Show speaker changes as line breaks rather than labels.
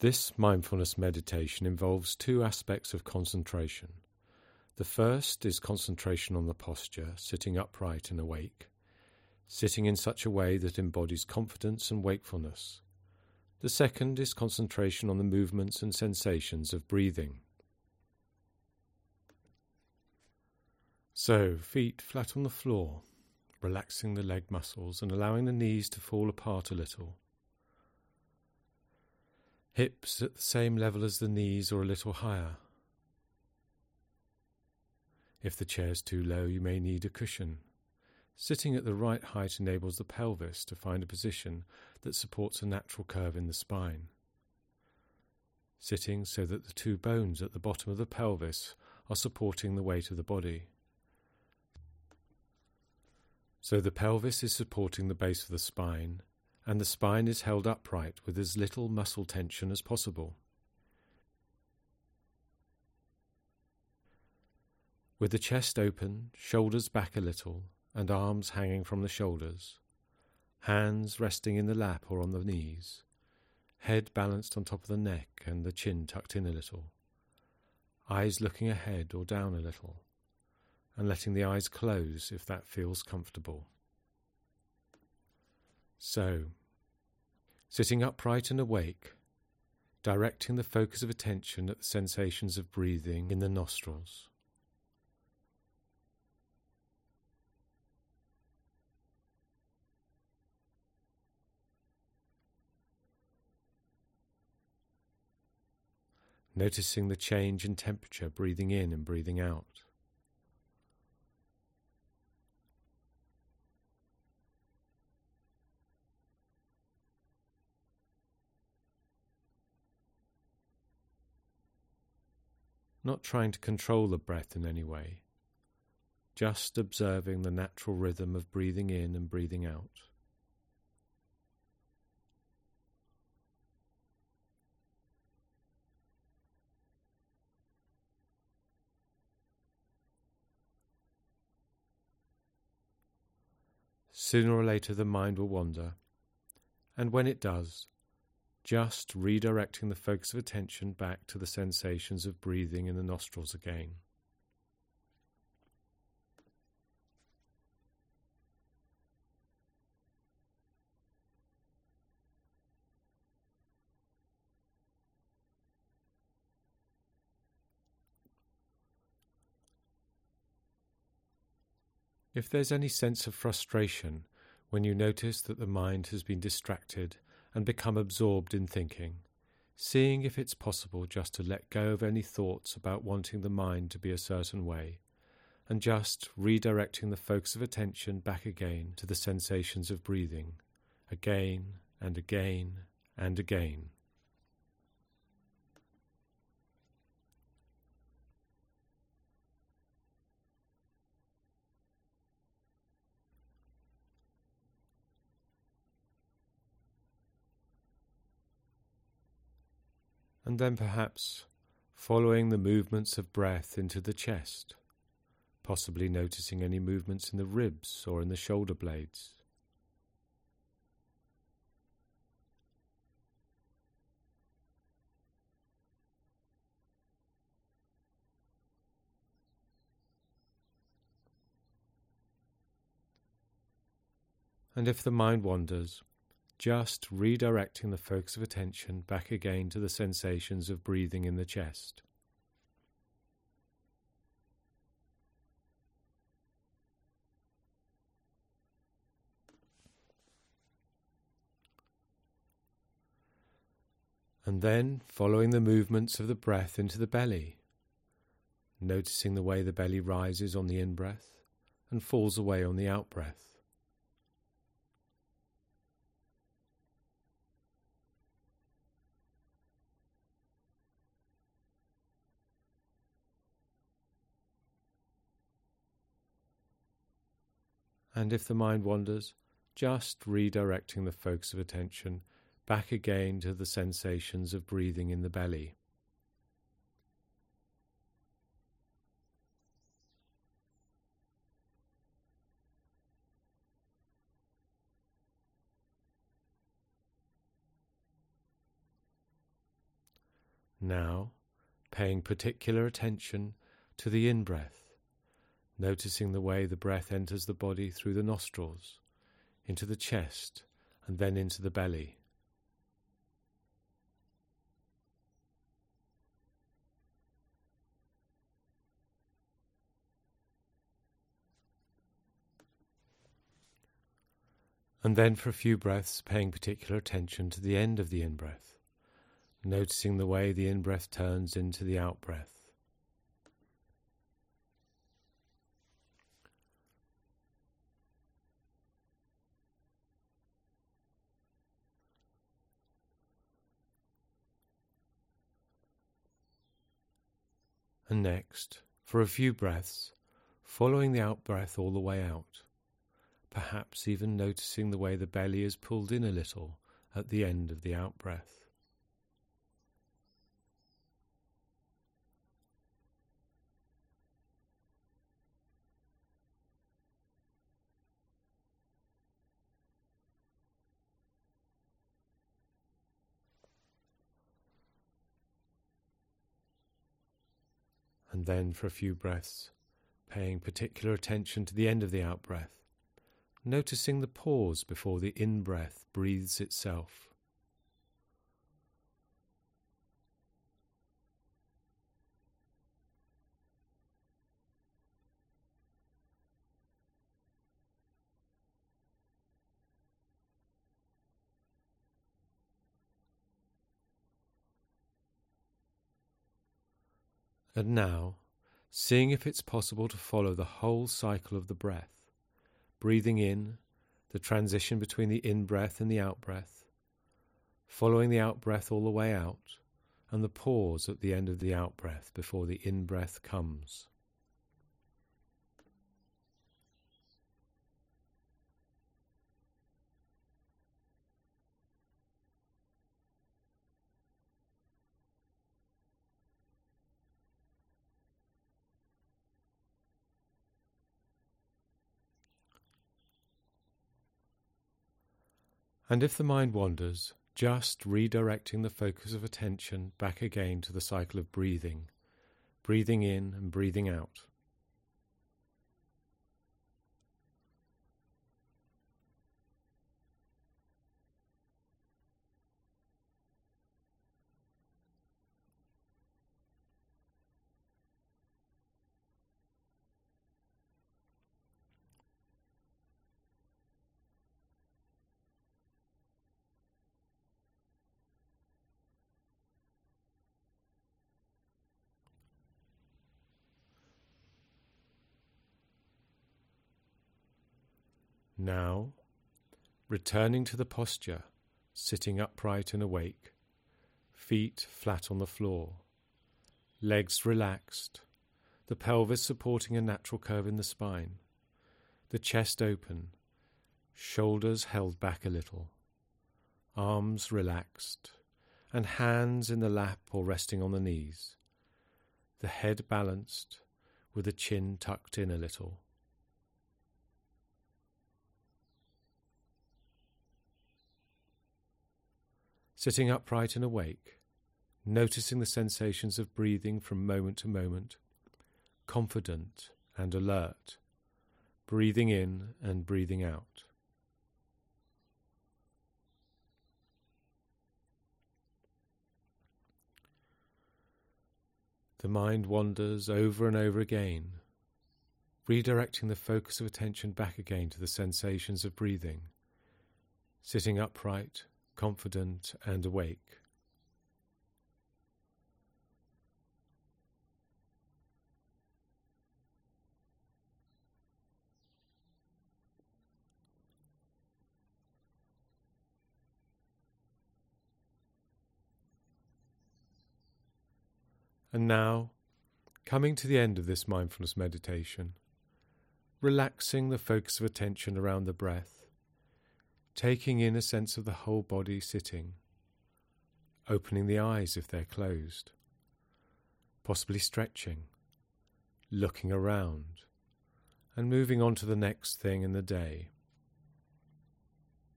This mindfulness meditation involves two aspects of concentration. The first is concentration on the posture, sitting upright and awake, sitting in such a way that embodies confidence and wakefulness. The second is concentration on the movements and sensations of breathing. So, feet flat on the floor, relaxing the leg muscles and allowing the knees to fall apart a little. Hips at the same level as the knees or a little higher. If the chair is too low, you may need a cushion. Sitting at the right height enables the pelvis to find a position that supports a natural curve in the spine. Sitting so that the two bones at the bottom of the pelvis are supporting the weight of the body. So the pelvis is supporting the base of the spine, and the spine is held upright with as little muscle tension as possible. With the chest open, shoulders back a little, and arms hanging from the shoulders, hands resting in the lap or on the knees, head balanced on top of the neck and the chin tucked in a little, eyes looking ahead or down a little and letting the eyes close if that feels comfortable. So, sitting upright and awake, directing the focus of attention at the sensations of breathing in the nostrils. Noticing the change in temperature breathing in and breathing out. Not trying to control the breath in any way, just observing the natural rhythm of breathing in and breathing out. Sooner or later, the mind will wander, and when it does, just redirecting the focus of attention back to the sensations of breathing in the nostrils again. If there's any sense of frustration when you notice that the mind has been distracted and become absorbed in thinking, seeing if it's possible just to let go of any thoughts about wanting the mind to be a certain way, and just redirecting the focus of attention back again to the sensations of breathing, again and again and again. And then perhaps following the movements of breath into the chest, possibly noticing any movements in the ribs or in the shoulder blades. And if the mind wanders, just redirecting the focus of attention back again to the sensations of breathing in the chest. And then following the movements of the breath into the belly, noticing the way the belly rises on the in breath and falls away on the out breath. And if the mind wanders, just redirecting the focus of attention back again to the sensations of breathing in the belly. Now, paying particular attention to the in breath, noticing the way the breath enters the body through the nostrils, into the chest, and then into the belly. And then for a few breaths, paying particular attention to the end of the in breath, noticing the way the in breath turns into the out breath. And next, for a few breaths, following the out breath all the way out perhaps even noticing the way the belly is pulled in a little at the end of the out breath. And then for a few breaths, paying particular attention to the end of the out breath noticing the pause before the in breath breathes itself. And now, seeing if it's possible to follow the whole cycle of the breath breathing in, the transition between the in breath and the out breath, following the out breath all the way out, and the pause at the end of the out breath before the in breath comes. And if the mind wanders, just redirecting the focus of attention back again to the cycle of breathing, breathing in and breathing out. Now, returning to the posture, sitting upright and awake, feet flat on the floor, legs relaxed, the pelvis supporting a natural curve in the spine, the chest open, shoulders held back a little, arms relaxed, and hands in the lap or resting on the knees, the head balanced with the chin tucked in a little. Sitting upright and awake, noticing the sensations of breathing from moment to moment, confident and alert, breathing in and breathing out. The mind wanders over and over again, redirecting the focus of attention back again to the sensations of breathing, sitting upright confident, and awake. And now, coming to the end of this mindfulness meditation, relaxing the focus of attention around the breath, taking in a sense of the whole body sitting, opening the eyes if they're closed, possibly stretching, looking around, and moving on to the next thing in the day.